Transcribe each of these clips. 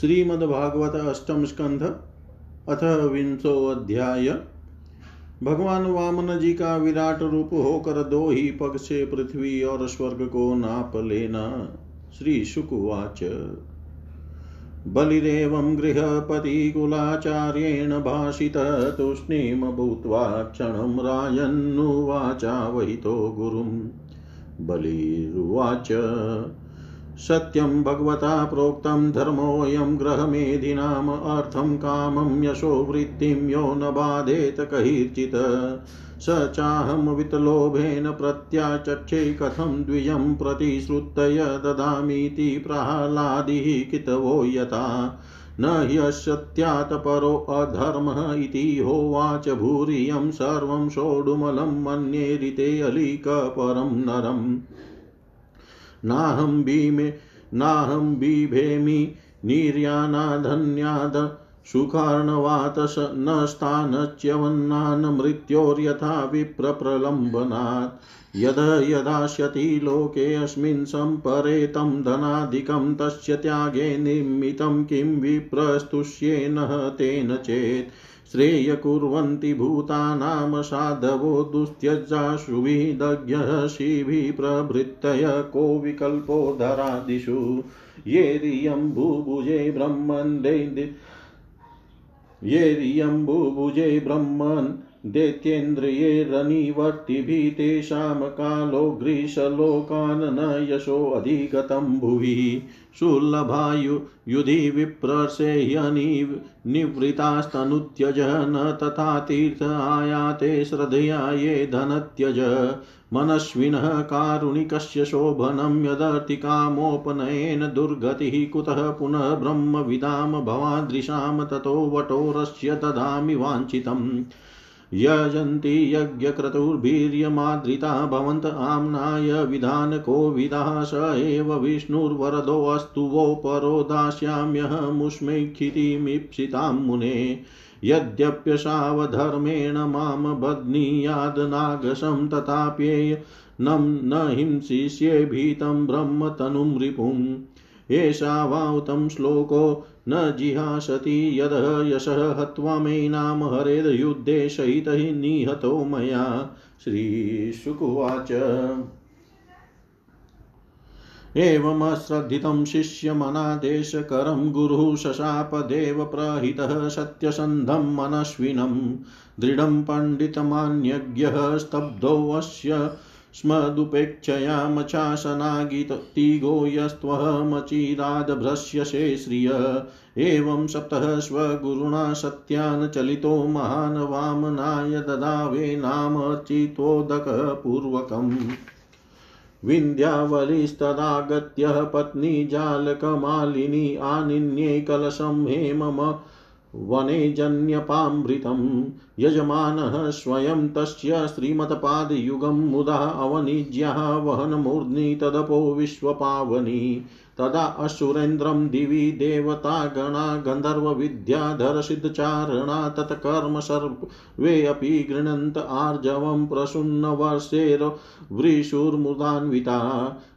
श्रीमद्भागवत अष्टम स्कंध अथ विंशो अध्याय भगवान वामन जी का विराट रूप होकर दो ही पग से पृथ्वी और स्वर्ग को नाप लेना श्री शुकुवाच बलिरेवं गृहपतिकुलाचार्येण भाषितः तूष्णीं भूत्वा क्षणं रायन्नुवाचावहितो गुरुं बलिरुवाच। सत्यं भगवता प्रोक्तं धर्मोऽयं ग्रहमेधिनाम् अर्थं कामं यशो वृत्तिं यो न बाधेत कैर्चित् स चाहं वितलोभेन प्रत्याचक्षे कथं द्विजं प्रतिश्रुतय ददामीति प्रह्लादिः कितवो यथा। न ह्यसत्यात् परो अधर्मः इति होवाच भूरियं सर्वं सोढुमलं मन्ये ऋते अलीकपरं नरम्। नाहं भीमे, नाहं बिभेमि निर्यानाधन्याद सुखार्णवातस न स्थानच्यवन्नान् मृत्योर्यथा विप्रप्रलम्बनात्। यद यदास्यति लोकेऽस्मिन् सम्परे तं धनादिकं तस्य त्यागे निमित्तं किं विप्रस्तुष्येन तेन चेत्। श्रेय कुर्वन्ति भूतानां साधवो दुस्त्यजाशुभिदज्ञः शिभिः प्रभृतय को विकल्पो धरादिषु। ये भूभुजे ब्रह्मन्दे ये रियं भूभुजे ब्रह्मन् दैत्येन्द्रियैरनिवर्तिभिः तेषां कालो ग्रीशलोकान् न यशोऽधिगतं भुवि। सुलभायु युधि विप्रसेह्यनिवृतास्तनुत्यज न तथा तीर्थ आयाते श्रद्धया ये धनत्यज। मनस्विनः कारुणिकस्य शोभनं यदर्तिकामोपनयेन दुर्गतिः कुतः पुनः ब्रह्मविदां भवादृशां ततो वटोरस्य ददामि वाञ्छितम्। यजन्ति यज्ञक्रतुर्भिर्यमादृता भवन्त आम्नाय विधानकोविदः स एव विष्णुर्वरदोऽस्तु वो परो दास्याम्यहमुष्मैक्षितिमीप्सितां मुने। यद्यप्यशावधर्मेण माँ बध्नीयादनागशं तथाप्येय न हिंसिष्ये भीतं ब्रह्मतनुं रिपुम् एषा वां श्लोको न जिहासति यद यशः हत्वा मेनाम हरेर्युद्धे सहितः निहतो मया। श्रीशुकुवाच। एवमश्रद्धितं शिष्यमनादेशकरं गुरुः शशापदेव प्रहितः सत्यसन्धं मनस्विनं। दृढं पण्डितमान्यज्ञः स्तब्धोऽस्य स्मदुपेक्षया मचासनागितिगो यस्त्वहमचिरादभ्रश्यसे श्रिय। एवं सप्तः स्वगुरुणा सत्यान् चलितो महान् वामनाय ददावे नाम चित्वोदकपूर्वकम् विन्ध्यावलिस्तदागत्य पत्नी जालकमालिनी आनिन्ये कलशं हेमम वने जन्यपामृतं यजमानः स्वयं तस्य श्रीमत्पादयुगं मुदा अवनिज्यः वहनमूर्ध्नि तदपो विश्वपावनी। तदा असुरेन्द्रं दिवि देवतागणा गन्धर्वविद्याधरसिद्धचारणा तत्कर्म सर्वे गृह्णन्त आर्जवं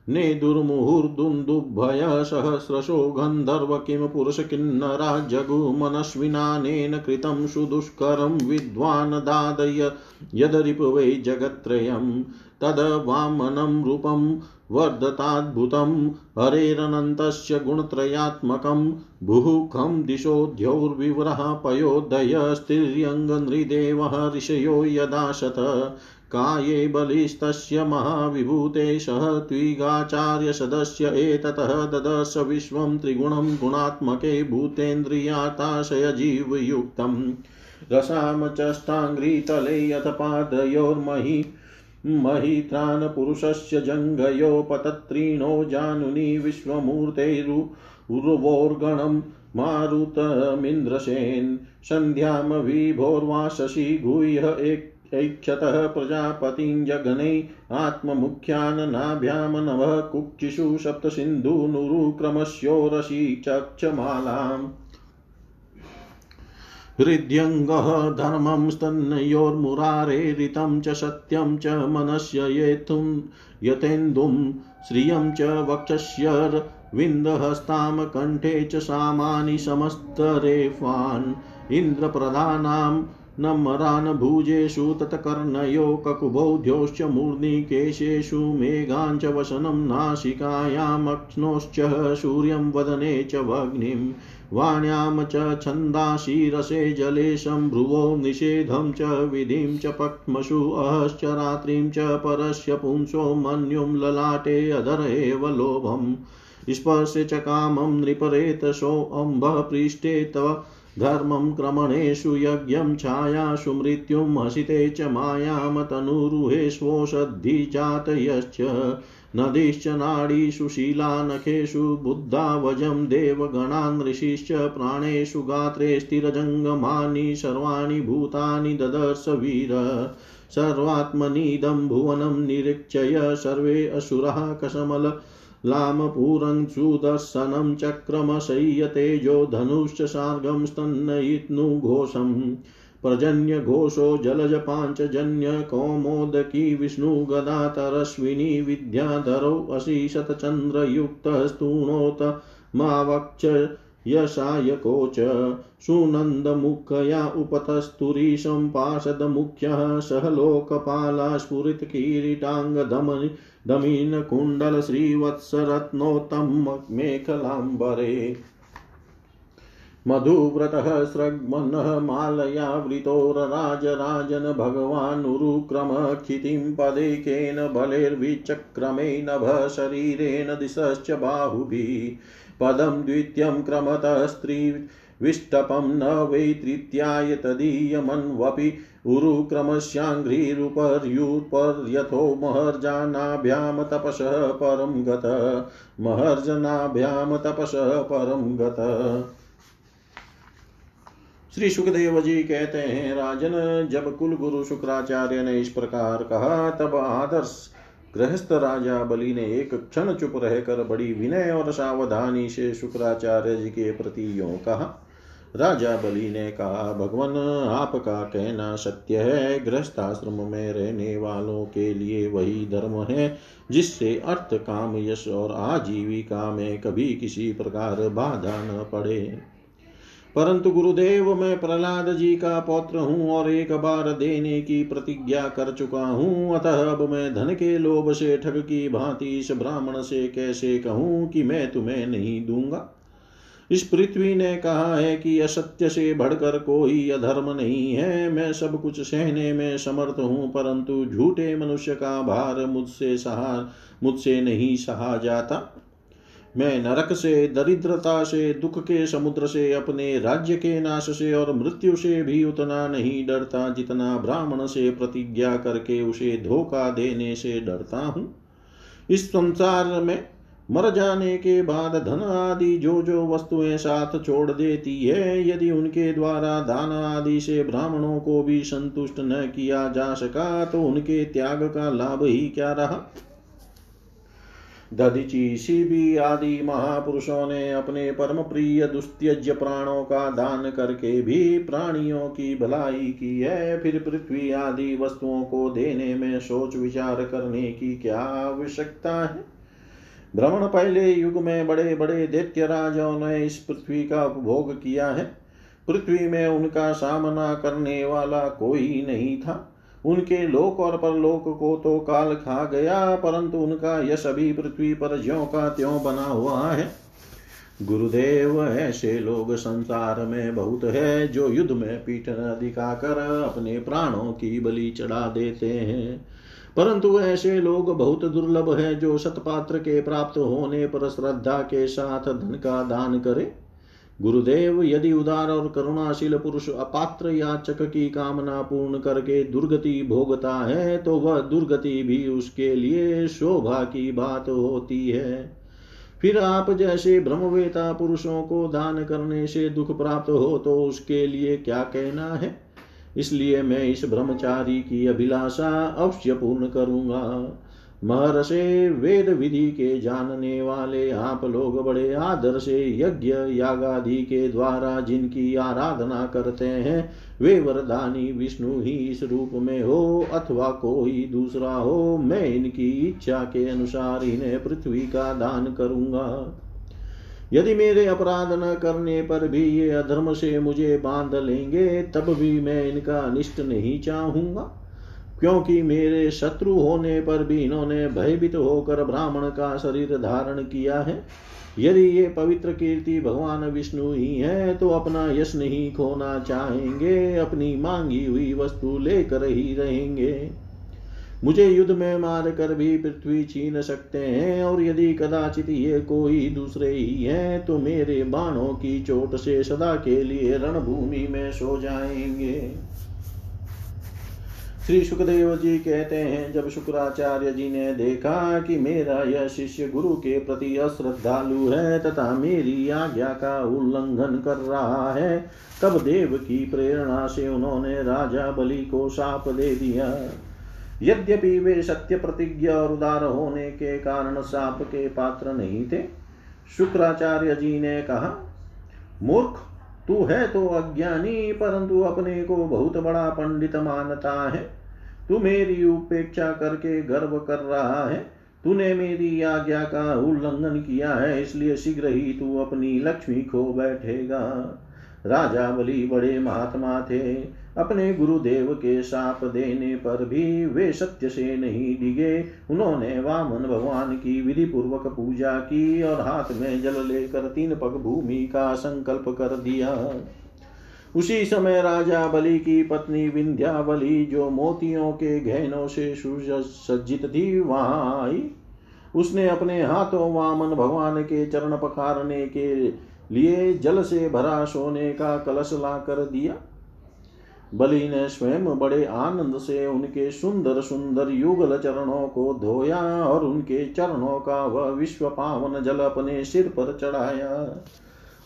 ने नेदुर्मुहुर्दुन्दुभय सहस्रशो गन्धर्व किं पुरुषकिन्नरा जगुमनस्विनानेन कृतं सुदुष्करं विद्वान् दादय यदरिपुवै जगत्त्रयं तद वामनं रूपं वर्धताद्भुतं हरेरनन्तस्य गुणत्रयात्मकं बुहुखं दिशोद्यौर्विवरः पयोदयस्तिर्यङ्गनृदेवः ऋषयो यदाशत काये बलिस्तस्य महाविभूते सह त्विगाचार्यसदस्य एततः ददश विश्वं त्रिगुणं गुणात्मके भूतेन्द्रियाताशयजीवयुक्तम् रसां चष्टाङ्घ्रितले यथ पादयोर्महि महित्रान्पुरुषस्य जङ्घयोपतत्रीणो जानुनि विश्वमूर्तेरुर्वोर्गणं मारुतमिन्द्रसेन्। सन्ध्यां विभोर्वाशसि गुह्य ऐक्षतः प्रजापतिं जगने आत्ममुख्यान् नाभ्यां कुक्षिषु सप्तसिन्धुनुरुक्रमस्योरसि चक्षमालाम् हृद्यङ्गः धर्मं स्तन्नयोर्मुरारेरितं च सत्यं च मनस्य येतुं यतेन्दुं श्रियं च वक्षस्य विन्दहस्तां कण्ठे च सामानि समस्तरेफान् इन्द्रप्रधानां नमरान् भुजेषु तत्कर्णयो ककुबौध्योश्च मूर्निकेशेषु मेघाञ्च वसनं नासिकायामक्ष्णोश्च सूर्यं वदने च वग्निं वाण्यां च छन्दाशिरसे जले सम्भ्रुवो निषेधं च विधिं च पक्ष्मसु अहश्च रात्रिं च परस्य पुंसो मन्युं ललाटे अधर एव स्पर्शे च कामं नृपरेतसोऽम्बः पृष्ठे तव धर्मं क्रमणेषु यज्ञं छायासु मृत्युं हसिते च मायां तनूरुहेष्वोषद्धिजातयश्च नदीश्च नाडीषु शीलानखेषु बुद्धावजं देवगणान् ऋषिश्च प्राणेषु गात्रे स्थिरजङ्गमानि सर्वाणि भूतानि ददर्श वीर। सर्वात्मनीदं भुवनं निरीक्षय सर्वे असुरः कसमल लामपूरङ्सुदर्शनं चक्रमशय्यतेजो धनुश्च सार्गं स्तन्नयित्नुघोषम् पर्जन्यघोषो जलजपाञ्चजन्य कौमोदकी विष्णुगदातरश्विनी विद्याधरौ अशीशतचन्द्रयुक्तस्तूणोत मावक्ष यशायको च सुनन्दमुखया उपतस्तुरीशं पार्षदमुख्यः सह लोकपाला स्फुरितकिरीटाङ्गधमनि दमीनकुण्डलश्रीवत्सरत्नोत्तममेखलाम्बरे मधुव्रतः स्रग्मन्नः मालयावृतोरराजराजन् भगवानुरुक्रमक्षितिं पदेकेन बलैर्विचक्रमे नभः शरीरेण दिशश्च बाहुभिः। पदं द्वितीयं क्रमतः स्त्रीविष्टपं न वै तृतीयाय तदीयमन्वपि उरुक्रमस्याङ्घ्रिरुपर्युपर्यथो महर्जानाभ्यां तपसः परं गत। महर्जनाभ्यां तपसः परं गत। श्री सुखदेव जी कहते हैं, राजन, जब कुल गुरु शुक्राचार्य ने इस प्रकार कहा, तब आदर्श गृहस्थ राजा बलि ने एक क्षण चुप रहकर बड़ी विनय और सावधानी से शुक्राचार्य जी के प्रति यो कहा, राजा बलि ने कहा, भगवान, आपका कहना सत्य है, गृहस्थाश्रम में रहने वालों के लिए वही धर्म है, जिससे अर्थ काम यश और आजीविका में कभी किसी प्रकार बाधा न पड़े। परंतु गुरुदेव, मैं प्रहलाद जी का पौत्र हूँ और एक बार देने की प्रतिज्ञा कर चुका हूँ। अतः अब मैं धन के लोभ से, ठग की भांति इस ब्राह्मण से कैसे कहूँ कि मैं तुम्हें नहीं दूँगा? इस पृथ्वी ने कहा है कि असत्य से भड़कर कोई अधर्म नहीं है। मैं सब कुछ सहने में समर्थ हूँ, परंतु झूठे मनुष्य का भार मुझसे सहा, मुझसे नहीं सहा जाता। मैं नरक से, दरिद्रता से, दुख के समुद्र से, अपने राज्य के नाश से और मृत्यु से भी उतना नहीं डरता जितना ब्राह्मण से प्रतिज्ञा करके उसे धोखा देने से डरता हूँ। इस संसार में मर जाने के बाद धन आदि जो जो वस्तुएँ साथ छोड़ देती है, यदि उनके द्वारा दान आदि से ब्राह्मणों को भी संतुष्ट न किया जा सका तो उनके त्याग का लाभ ही क्या रहा? दधिची शिबी आदि महापुरुषों ने अपने परम प्रिय दुस्त्यज प्राणों का दान करके भी प्राणियों की भलाई की है। फिर पृथ्वी आदि वस्तुओं को देने में सोच विचार करने की क्या आवश्यकता है? भ्रमण पहले युग में बड़े बड़े दैत्य राजाओं ने इस पृथ्वी का उपभोग किया है। पृथ्वी में उनका सामना करने वाला कोई नहीं था। उनके लोक और परलोक को तो काल खा गया, परंतु उनका यश अभी पृथ्वी पर ज्यो का त्यों बना हुआ है। गुरुदेव, ऐसे लोग संसार में बहुत है, जो युद्ध में पीठ न दिखाकर अपने प्राणों की बलि चढ़ा देते हैं। परंतु ऐसे लोग बहुत दुर्लभ है, जो सतपात्र के प्राप्त होने पर श्रद्धा के साथ धन का दान करे। गुरुदेव, यदि उदार और करुणाशील पुरुष अपात्र याचक की कामना पूर्ण करके दुर्गति भोगता है तो वह दुर्गति भी उसके लिए शोभा की बात होती है। फिर आप जैसे ब्रह्मवेता पुरुषों को दान करने से दुख प्राप्त हो तो उसके लिए क्या कहना है? इसलिए मैं इस ब्रह्मचारी की अभिलाषा अवश्य पूर्ण करूँगा। महर्षे वेद विधि के जानने वाले आप लोग बड़े आदर से यज्ञ यागादि के द्वारा जिनकी आराधना करते हैं, वे वरदानी विष्णु ही इस रूप में हो अथवा कोई दूसरा हो, मैं इनकी इच्छा के अनुसार इन्हें पृथ्वी का दान करूँगा। यदि मेरे अपराध न करने पर भी ये अधर्म से मुझे बाँध लेंगे, तब भी मैं इनका अनिष्ट नहीं चाहूँगा। क्योंकि मेरे शत्रु होने पर भी इन्होंने भयभीत होकर ब्राह्मण का शरीर धारण किया है। यदि ये पवित्र कीर्ति भगवान विष्णु ही है तो अपना यश नहीं खोना चाहेंगे, अपनी मांगी हुई वस्तु लेकर ही रहेंगे। मुझे युद्ध में मार कर भी पृथ्वी छीन सकते हैं, और यदि कदाचित ये कोई दूसरे ही है तो मेरे बाणों की चोट से सदा के लिए रणभूमि में सो जाएँगे। श्री सुखदेव जी कहते हैं, जब शुक्राचार्य जी ने देखा कि मेरा यह शिष्य गुरु के प्रति अश्रद्धालु है तथा मेरी आज्ञा का उल्लंघन कर रहा है, तब देव की प्रेरणा से उन्होंने राजा बलि को साप दे दिया। यद्यपि वे सत्य प्रतिज्ञा और उदार होने के कारण साप के पात्र नहीं थे, शुक्राचार्य जी ने कहा, मूर्ख तू है तो अज्ञानी, परंतु अपने को बहुत बड़ा पंडित मानता है। तू मेरी उपेक्षा करके गर्व कर रहा है। तूने मेरी आज्ञा का उल्लंघन किया है, इसलिए शीघ्र ही तू अपनी लक्ष्मी खो बैठेगा। राजा बलि बड़े महात्मा थे। अपने गुरुदेव के साप देने पर भी वे सत्य से नहीं डिगे। उन्होंने वामन भगवान की विधि पूर्वक पूजा की और हाथ में जल लेकर तीन पग भूमि का संकल्प कर दिया। उसी समय राजा बलि की पत्नी विंध्यावली जो मोतियों के गहनों से सुसज्जित थी, वहाँ आई। उसने अपने हाथों वामन भगवान के चरण पखारने के लिए जल से भरा सोने का कलश ला कर दिया। बलि ने स्वयं बड़े आनंद से उनके सुंदर सुंदर युगल चरणों को धोया और उनके चरणों का वह विश्व पावन जल अपने सिर पर चढ़ाया।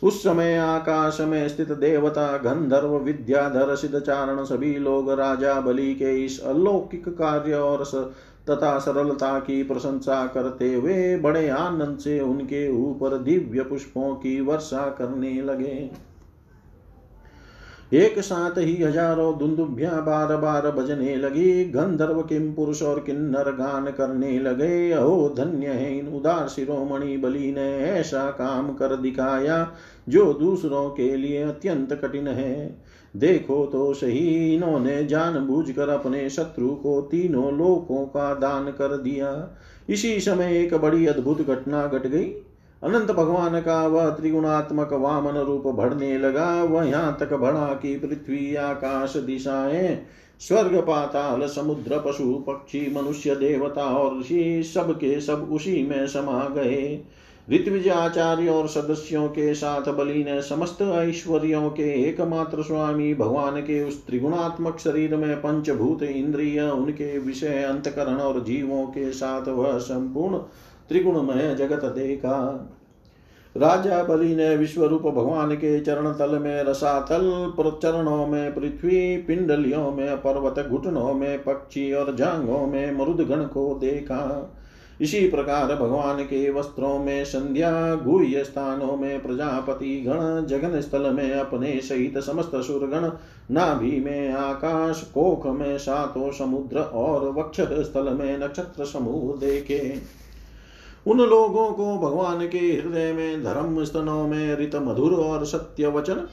उस समय आकाश में स्थित देवता गंधर्व विद्याधर सिद्ध चारण सभी लोग राजा बलि के इस अलौकिक कार्य और स, तथा सरलता की प्रशंसा करते हुए बड़े आनंद से उनके ऊपर दिव्य पुष्पों की वर्षा करने लगे। एक साथ ही हज़ारों दुंदुभिया बार बार बजने लगी, गंधर्व किम पुरुष और किन्नर गान करने लगे। अहो, धन्य है इन उदार शिरोमणि बलि ने ऐसा काम कर दिखाया, जो दूसरों के लिए अत्यंत कठिन है। देखो तो सही, इन्होंने जानबूझकर अपने शत्रु को तीनों लोकों का दान कर दिया। इसी समय एक बड़ी अद्भुत घटना घट गई। अनंत भगवान का वह त्रिगुणात्मक वामन रूप बढ़ने लगा। वह यहाँ तक बढ़ा कि पृथ्वी आकाश दिशाएँ, स्वर्ग, पाताल, समुद्र, पशु, पक्षी, मनुष्य, देवता और ऋषि सब के सब उसी में समा गए। ऋत्विज आचार्य और सदस्यों के साथ बलि ने समस्त ऐश्वर्यों के एकमात्र स्वामी भगवान के उस त्रिगुणात्मक शरीर में पंचभूत इंद्रिय, उनके विषय, अंतकरण और जीवों के साथ वह संपूर्ण त्रिगुणमय जगत देखा राजा बलि ने विश्व रूप भगवान के चरण तल में, रसातल चरणों में, पृथ्वी पिंडलियों में, पर्वत घुटनों में, पक्षी और जांगों में, मरुदगण को देखा। इसी प्रकार भगवान के वस्त्रों में संध्या, गुह्य स्थानों में प्रजापति गण, जगन स्थल में अपने सहित समस्त सुरगण, नाभि में आकाश, कोख में सातों समुद्र और वक्षत स्थल में नक्षत्र समूह देखे। उन लोगों को भगवान के हृदय में, धर्म स्तनों में रित मधुर और सत्य वचन,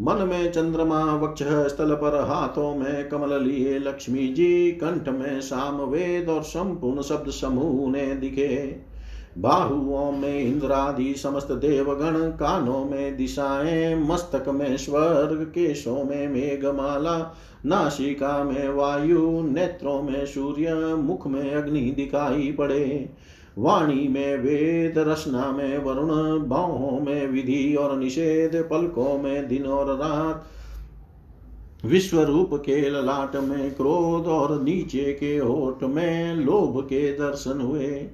मन में चंद्रमा वक्ष स्थल पर, हाथों में कमल लिए लक्ष्मी जी, कंठ में साम वेद और संपूर्ण शब्द समूह ने दिखे। बाहुओं में इंद्रादि समस्त देवगण, कानों में दिशाएँ, मस्तक में स्वर्ग, केशों में मेघमाला, नासिका में वायु, नेत्रों में सूर्य, मुख में अग्नि दिखाई पड़े। वाणी में वेद रचना में, वरुण बाहों में, विधि और निषेध पलकों में, दिन और रात विश्व रूप के ललाट में, क्रोध और नीचे के होठ में, लोभ के दर्शन हुए।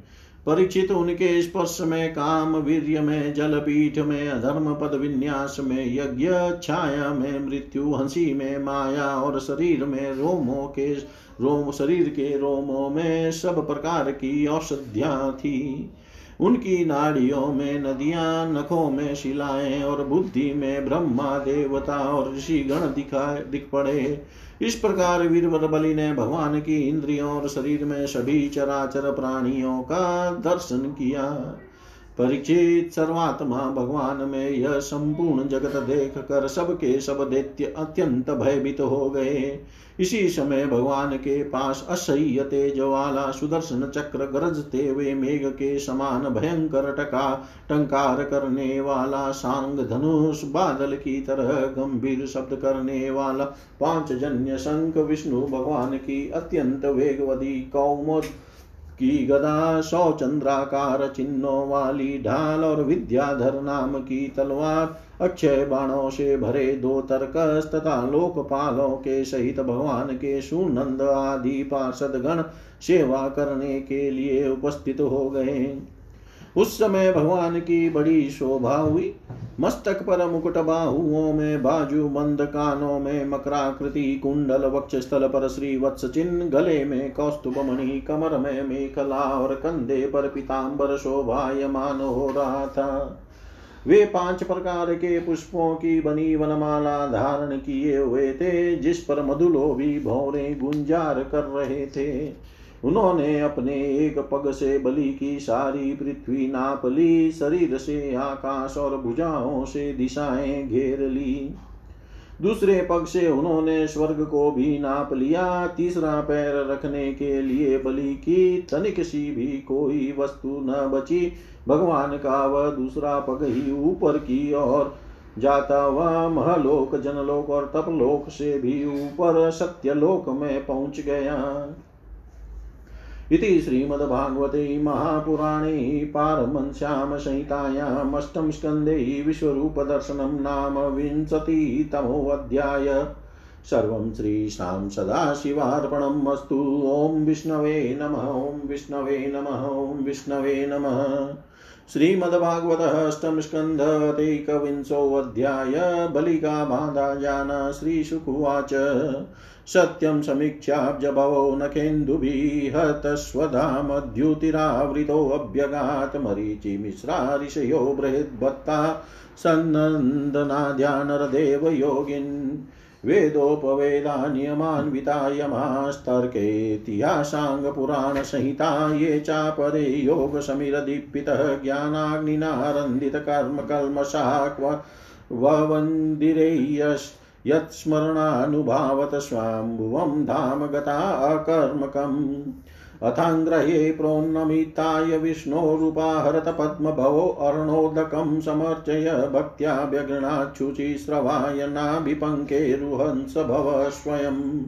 परीक्षित उनके स्पर्श में, काम वीर्य में जल पीठ में, अधर्म पद विन्यास में, यज्ञ छाया में, मृत्यु हँसी में, माया और शरीर में, रोमों के, रोम, शरीर के रोमों में सब प्रकार की औषधियाँ थी। उनकी नाड़ियों में, नदियाँ, नखों में शिलाएँ और बुद्धि में ब्रह्मा, देवता और ऋषि गण दिखा, दिख पड़े। इस प्रकार वीरवर बलि ने भगवान की इंद्रियों और शरीर में सभी चराचर प्राणियों का दर्शन किया। परिचित सर्वात्मा भगवान में यह संपूर्ण जगत देख कर सबके सब दैत्य अत्यंत भयभीत हो गए। इसी समय भगवान के पास असह्य तेज वाला सुदर्शन चक्र गरजते हुए मेघ के समान भयंकर टका टंकार करने वाला सांग धनुष बादल की तरह गंभीर शब्द करने वाला पाँच जन्य शंख विष्णु भगवान की अत्यंत वेगवती कौमुद की गदा सौ चंद्राकार चिन्हों वाली ढाल और विद्याधर नाम की तलवार, अक्षय बाणों से भरे दो तर्कस तथा लोकपालों के सहित भगवान के सुनंद आदि पार्षद गण सेवा करने के लिए उपस्थित हो गए। उस समय भगवान की बड़ी शोभा हुई। मस्तक पर मुकुट बाहुओं में, बाजू बंद कानों में, मकराकृति कुंडल वक्ष स्थल पर श्री वत्स चिन्ह गले में, कौस्तुभ मणि कमर में, मेखला और कंधे पर पीताम्बर शोभायमान हो रहा था। वे पाँच प्रकार के पुष्पों की बनी वनमाला धारण किए हुए थे, जिस पर मधुलो भी भौरे गुंजार कर रहे थे। उन्होंने अपने एक पग से बलि की सारी पृथ्वी नाप ली, शरीर से आकाश और भुजाओं से दिशाएँ घेर ली। दूसरे पग से उन्होंने स्वर्ग को भी नाप लिया, तीसरा पैर रखने के लिए बलि की, तनिक सी भी कोई वस्तु न बची। भगवान का वह दूसरा पग ही ऊपर की ओर जाता हुआ महलोक, जनलोक और तपलोक से भी ऊपर सत्यलोक में पहुँच गया। इति श्रीमद्भागवते महापुराणे पारमश्याम संहितायामष्टम स्कन्धे विश्वरूपदर्शनं नाम विंशतितमोऽध्याय। सर्वं श्रीशां सदाशिवार्पणम् अस्तु। ॐ विष्णवे नमः, ॐ विष्णवे नमः, ॐ विष्णवे नमः। श्रीमद्भागवतः अष्टम स्कन्धतेकविंशोऽध्याय बलिका बाधा जान श्रीशुकुवाच सत्यं समीक्षाब्जभवो नखेन्दुभिः हतस्वधामद्युतिरावृतोऽभ्यगात् मरीचिमिश्रा ऋषयो बृहद्भत्ता सन्नन्दनाद्यानरदेव योगिन् वेदोपवेदान्यमान्विता यमास्तर्केतिहासाङ्गपुराणसंहिता ये चापरे योगसमिरदीपितः ज्ञानाग्निनारन्दितकर्मकल्मषाक्व ववन्दिरेयस् यत्स्मरणानुभावत स्वाम्भुवं धाम गता अकर्मकम् अथाङ्ग्रहे प्रोन्नमिताय विष्णोरुपाहरत पद्मभवो अर्णोदकं समर्चय भक्त्या व्यगृणाच्छुचिस्रवाय नाभिपङ्केरुहंस भव स्वयम्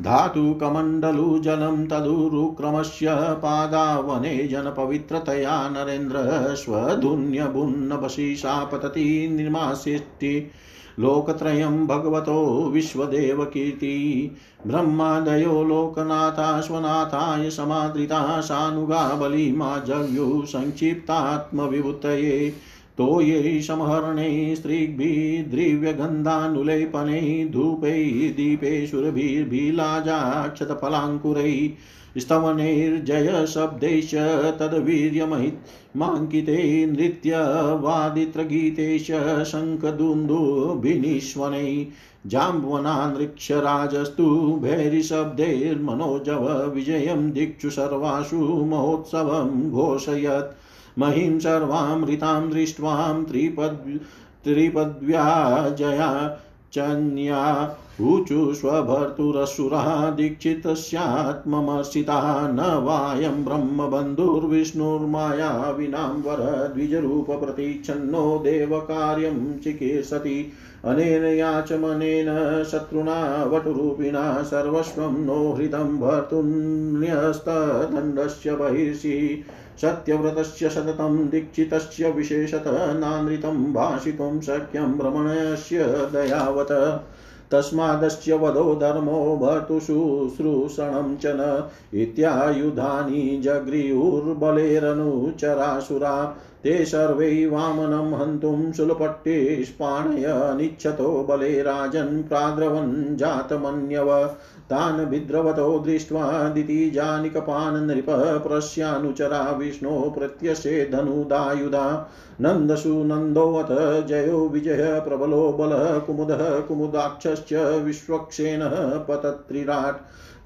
धातुकमण्डलुजलं तदुरुक्रमस्य पादावने जनपवित्रतया नरेन्द्र स्वधुन्यभुन्नवशिषा पतति निर्मासिष्टि लोकत्रयं भगवतो विश्वदेवकीर्ति। ब्रह्मादयो लोकनाथाश्वनाथाय समादृता सानुगा बलिमा जव्यु संक्षिप्तात्मविभूतये। तोयै संहरणे स्त्रीभिर्द्रिव्यगन्धानुलेपने धूपैः दीपेशुरभिर्भिलाजाक्षतफलाङ्कुरैः स्तवनैर्जयशब्दैश्च तद्वीर्यमहिमाङ्किते नृत्यवादित्रगीतेश शङ्खदुन्दुभिनिष्वनै जाम्बवनानृक्षराजस्तु भैरिशब्दैर्मनोजव विजयं दिक्षु सर्वासु महोत्सवं घोषयत्। महीं सर्वामृतां दृष्ट्वां त्रिपद् त्रिपद्व्याजया चन्या ऊचु स्वभर्तुरसुरः दीक्षितस्यात्ममर्षिता न वायं ब्रह्मबन्धुर्विष्णुर्माया विनाम्बर द्विजरूपप्रतीच्छन्नो देवकार्यं चिकीर्षति। अनेन याचमनेन शत्रुणा वटुरूपिणा सर्वस्वं नो हृतं भर्तुन्यस्तदण्डस्य बहिर्षि। सत्यव्रतस्य सततं दीक्षितस्य विशेषतः नानृतं भाषितुं शक्यं भ्रमणस्य दयावत। तस्मादस्य वधो धर्मो भर्तुशुश्रूषणं च न इत्यायुधानि जगृहुर्बलेरनुचरासुरा ते सर्वै वामनं हन्तुं शूलपट्टिष्पाणय निच्छतो बले राजन् प्राद्रवन् जातमन्यव। तान् विद्रवतो दृष्ट्वा दितिजानिकपान् नृपः प्रस्यानुचरा विष्णो प्रत्यशे धनुदायुधा। नन्दसु नन्दोऽथ जयो विजय प्रबलो बलः कुमुदः कुमुदाक्षश्च विश्वक्षेणः पतत्रिराट्।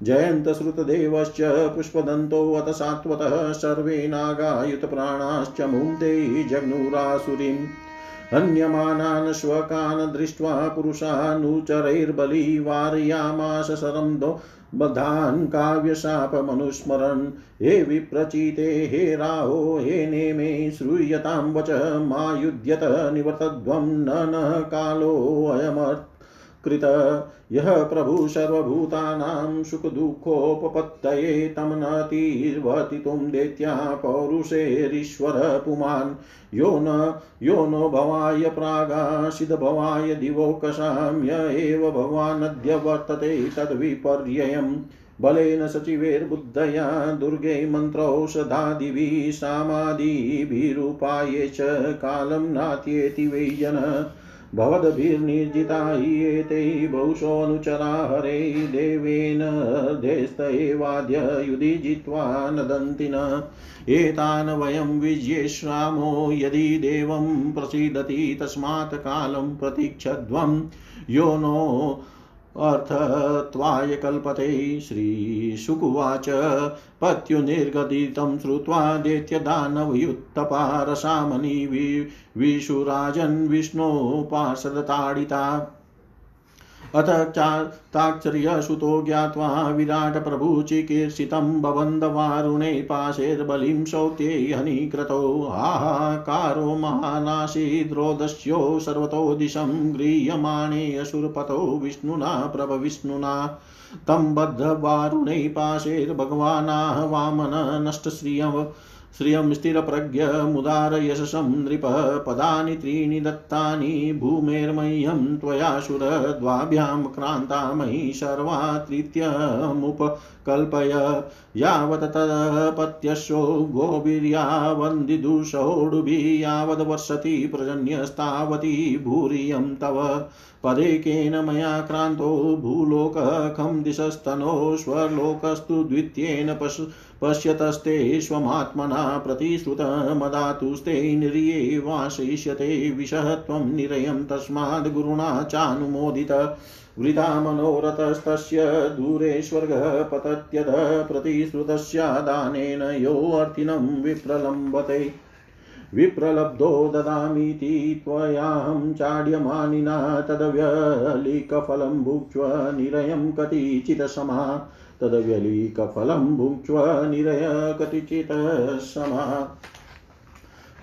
जयन्तश्रुतदेवश्च पुष्पदन्तोऽथ सात्वतः सर्वे नागायुतप्राणाश्च मुन्ते जग्नुरासुरीम् हन्यमानान् श्वकान् दृष्ट्वा पुरुषानुचरैर्बली वारयामास शरं दो बधान् काव्यशापमनुस्मरन्। हे विप्रचिते, हे राहो, हे नेमे, श्रूयतां वच मा युध्यत निवर्तध्वं न न कालोऽयमर्थ कृत। यः प्रभु सर्वभूतानां सुखदुःखोपपत्तये तं नतिर्वतितुं दैत्या पौरुषेरीश्वर पुमान्। यो न, यो नो भवाय प्रागाशिदभवाय दिवोकशां य एव भवानद्य वर्तते तद्विपर्ययम् बलेन सचिवैर्बुद्धया दुर्गे मन्त्रौषधादिभिः सामादिभिरूपाये च कालं नात्येति वै जन। भवद्भिर्निर्जिता एते बहुशोऽनुचरा हरे देवेन देस्त एवाद्य युधि जित्वा नदन्ति न एतान् वयं विज्येष्यामो यदि देवं प्रसीदति तस्मात् कालं प्रतीक्षध्वं। यो नो अर्थत्वाय कल्पते श्रीशुकुवाच पत्युनिर्गदितं श्रुत्वा दैत्यदानवयुत्तपारसामनि वि विशुराजन् विष्णोपासदताडिता। अथ ताक्षर्यसुतो ज्ञात्वा विराटप्रभुचिकीर्षितं बबन्धवारुणे पाशेर्बलिं शौत्ये हनिकृतो। हाहाकारो महानाशीद्रोदस्यो सर्वतो दिशं गृह्यमाणे असुरपतो विष्णुना प्रभविष्णुना। तं बद्धवारुणे पाशेर्भगवानाः वामन नष्टश्रियं श्रियं स्थिरप्रज्ञमुदारयशसं नृप पदानि त्रीणि दत्तानि भूमेर्मह्यं त्वयाशुरद्वाभ्यां क्रान्ता मयि सर्वा तृतीयमुपकल्पय यावत् तपत्यशो गोवीर्यावन्दिदुषोडुभिः यावद्वर्षति पर्जन्यस्तावती भूरियं तव। पदेकेन मया क्रान्तो भूलोकखं दिशस्तनो स्वलोकस्तु द्वितीयेन पशु पश्यतस्ते स्वमात्मना प्रतिश्रुतमदातुस्ते निर्ये वासयिष्यते विषः त्वं निरयं तस्माद् गुरुणा चानुमोदित। वृथा मनोरथस्तस्य दूरे स्वर्गः पतत्यध प्रतिश्रुतस्यादानेन योऽर्थिनं विप्रलम्बते। विप्रलब्धो ददामीति त्वयाहं चाड्यमानिना तदव्यलिकफलं भुक्ष्व निरयं कतिचिदसमा तदव्यलीकफलं भुक्ष्व निरय कतिचित समा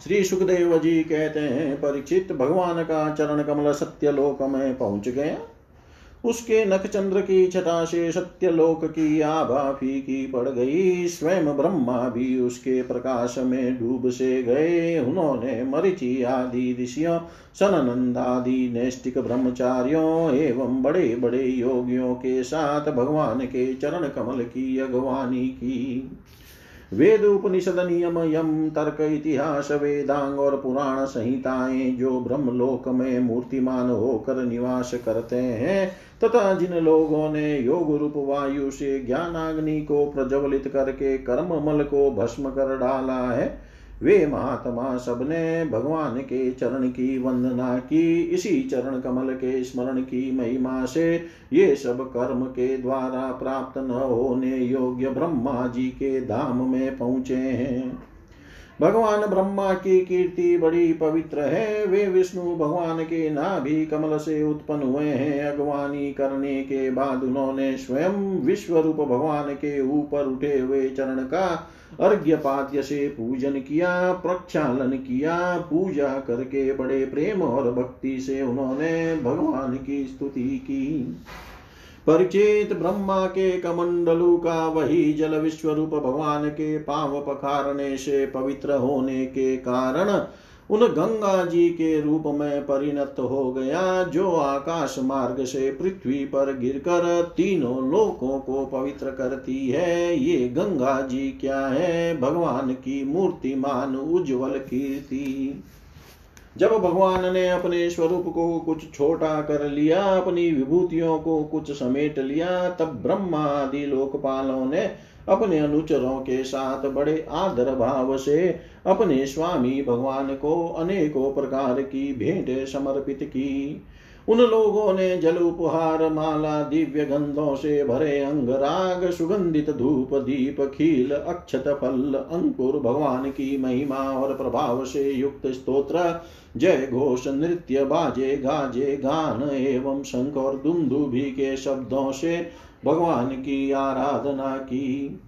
श्री सुखदेव जी कहते हैं, परीक्षित भगवान का चरण कमल सत्य लोक में पहुँच गया उसके नखचंद्र की छटा से सत्यलोक की आभा फीकी पड़ गई। स्वयं ब्रह्मा भी उसके प्रकाश में डूब से गए। उन्होंने मरिचि आदि ऋषियों, सननंदादि नैष्टिक ब्रह्मचारियों एवं बड़े बड़े योगियों के साथ भगवान के चरण कमल की अगवानी की। वेद उपनिषद नियम यम, तर्क इतिहास, वेदांग और पुराण संहिताएँ जो ब्रह्मलोक में मूर्तिमान होकर निवास करते हैं तथा जिन लोगों ने योग रूप वायु से ज्ञानाग्नि को प्रज्वलित करके कर्म मल को भस्म कर डाला है, वे महात्मा सबने भगवान के चरण की वंदना की, इसी चरण कमल के स्मरण की महिमा से ये सब कर्म के द्वारा प्राप्त न होने योग्य ब्रह्मा जी के धाम में पहुँचे हैं। भगवान ब्रह्मा की कीर्ति बड़ी पवित्र है। वे विष्णु भगवान के नाभि कमल से उत्पन्न हुए हैं। अगवानी करने के बाद उन्होंने स्वयं विश्व रूप भगवान के ऊपर उठे हुए चरण का अर्घ्यपाद्य से पूजन किया, प्रक्षालन किया, पूजा करके बड़े प्रेम और भक्ति से उन्होंने भगवान की स्तुति की। परिचित ब्रह्मा के कमंडलु का वही जल विश्व रूप भगवान के पाव पखारने से पवित्र होने के कारण उन गंगा जी के रूप में परिणत हो गया, जो आकाश मार्ग से पृथ्वी पर गिरकर तीनों लोकों को पवित्र करती है। ये गंगा जी क्या है? भगवान की मूर्तिमान उज्जवल कीर्ति। जब भगवान ने अपने स्वरूप को कुछ छोटा कर लिया, अपनी विभूतियों को कुछ समेट लिया, तब ब्रह्मा आदि लोकपालों ने अपने अनुचरों के साथ बड़े आदर भाव से अपने स्वामी भगवान को अनेकों प्रकार की भेंट समर्पित की। उन लोगों ने जल उपहार, माला, दिव्य गंधों से भरे अंगराग सुगंधित धूप, दीप, खील, अक्षत फल, अंकुर, भगवान की महिमा और प्रभाव से युक्त स्तोत्र, जय घोष, नृत्य, बाजे, गाजे, गान एवं शंख और दुंदुभी के शब्दों से भगवान की आराधना की।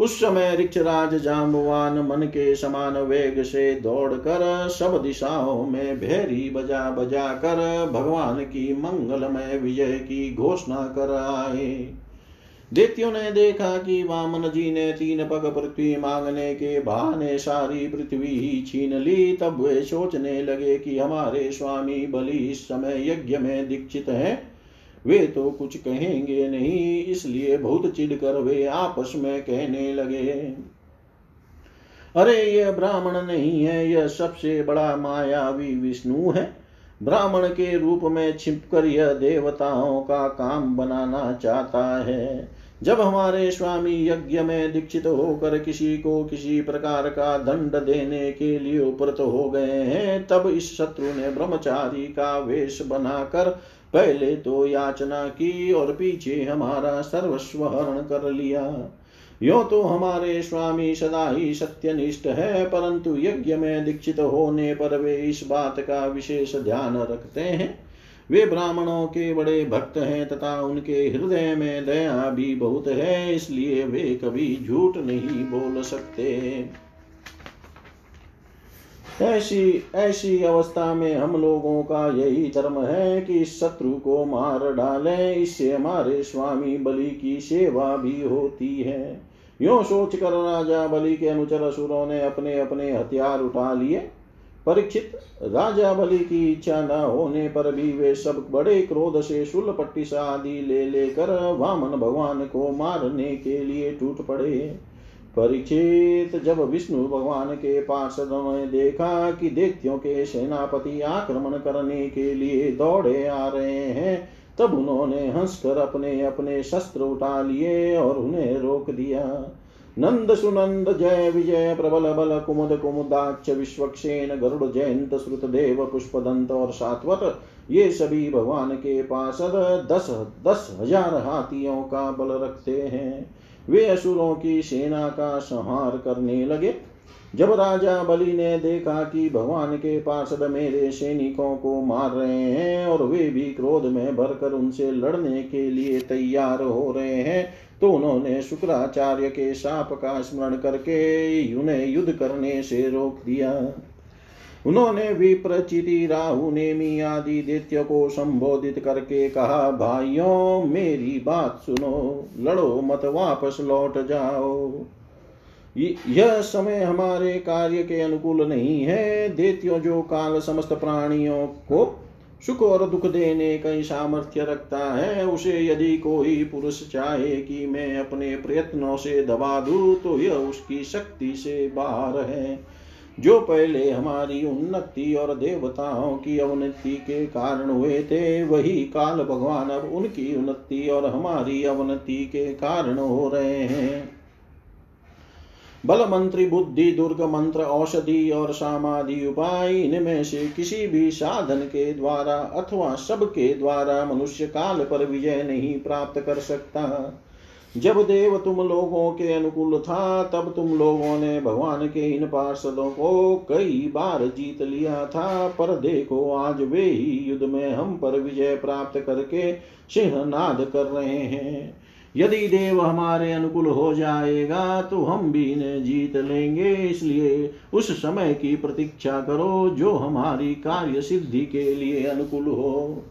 उस समय रिक्षराज जाम्बवान मन के समान वेग से दौड़कर सब दिशाओं में भेरी बजा बजा कर भगवान की मंगलमय विजय की घोषणा कर आए। दैत्यों ने देखा कि वामन जी ने तीन पग पृथ्वी मांगने के बहाने सारी पृथ्वी ही छीन ली। तब वे सोचने लगे कि हमारे स्वामी बलि इस समय यज्ञ में दीक्षित हैं। वे तो कुछ कहेंगे नहीं, इसलिए बहुत चिढ़कर वे आपस में कहने लगे। अरे यह ब्राह्मण नहीं है, यह सबसे बड़ा मायावी विष्णु है। ब्राह्मण के रूप में छिपकर यह देवताओं का काम बनाना चाहता है। जब हमारे स्वामी यज्ञ में दीक्षित होकर किसी को किसी प्रकार का दंड देने के लिए उपरत हो गए हैं, तब इस शत्रु ने ब्रह्मचारी का वेश बनाकर पहले तो याचना की और पीछे हमारा सर्वस्व हरण कर लिया। यो तो हमारे स्वामी सदा ही सत्यनिष्ठ है, परंतु यज्ञ में दीक्षित होने पर वे इस बात का विशेष ध्यान रखते हैं। वे ब्राह्मणों के बड़े भक्त हैं तथा उनके हृदय में दया भी बहुत है, इसलिए वे कभी झूठ नहीं बोल सकते। ऐसी ऐसी अवस्था में हम लोगों का यही धर्म है कि शत्रु को मार डालें, इससे हमारे स्वामी बलि की सेवा भी होती है। यो सोच कर राजा बलि के अनुचर असुरों ने अपने अपने हथियार उठा लिए। परीक्षित राजा बलि की इच्छा न होने पर भी वे सब बड़े क्रोध से शुल पट्टी आदि ले लेकर वामन भगवान को मारने के लिए टूट पड़े। परीक्षित जब विष्णु भगवान के पार्षदों ने देखा कि दैत्यों के सेनापति आक्रमण करने के लिए दौड़े आ रहे हैं, तब उन्होंने हंसकर अपने अपने शस्त्र उठा लिए और उन्हें रोक दिया। नंद सुनंद जय विजय प्रबल बल कुमुद कुमुदाक्ष विश्वक्षेन गरुड़ जयंत श्रुत देव पुष्पदंत और सात्वत, ये सभी भगवान के पार्षद दस दस हज़ार हाथियों का बल रखते हैं। वे असुरों की सेना का संहार करने लगे। जब राजा बलि ने देखा कि भगवान के पार्षद मेरे सैनिकों को मार रहे हैं और वे भी क्रोध में भरकर उनसे लड़ने के लिए तैयार हो रहे हैं तो उन्होंने शुक्राचार्य के शाप का स्मरण करके उन्हें युद्ध करने से रोक दिया। उन्होंने विप्रचिति राहु नेमी आदि दैत्य को संबोधित करके कहा, भाइयों, मेरी बात सुनो, लड़ो मत, वापस लौट जाओ। यह समय हमारे कार्य के अनुकूल नहीं है। दैत्यो, जो काल समस्त प्राणियों को सुख और दुख देने का सामर्थ्य रखता है, उसे यदि कोई पुरुष चाहे कि मैं अपने प्रयत्नों से दबा दू तो यह उसकी शक्ति से बाहर है। जो पहले हमारी उन्नति और देवताओं की अवनति के कारण हुए थे, वही काल भगवान अब उनकी उन्नति और हमारी अवनति के कारण हो रहे हैं। बल मंत्री बुद्धि, दुर्ग मंत्र, औषधि और सामाधि उपाय, इनमें से किसी भी साधन के द्वारा अथवा सब के द्वारा मनुष्य काल पर विजय नहीं प्राप्त कर सकता। जब देव तुम लोगों के अनुकूल था, तब तुम लोगों ने भगवान के इन पार्षदों को कई बार जीत लिया था। पर देखो, आज वे ही युद्ध में हम पर विजय प्राप्त करके सिंहनाद कर रहे हैं। यदि देव हमारे अनुकूल हो जाएगा तो हम भी इन्हें जीत लेंगे। इसलिए उस समय की प्रतीक्षा करो, जो हमारी कार्य सिद्धि के लिए अनुकूल हो।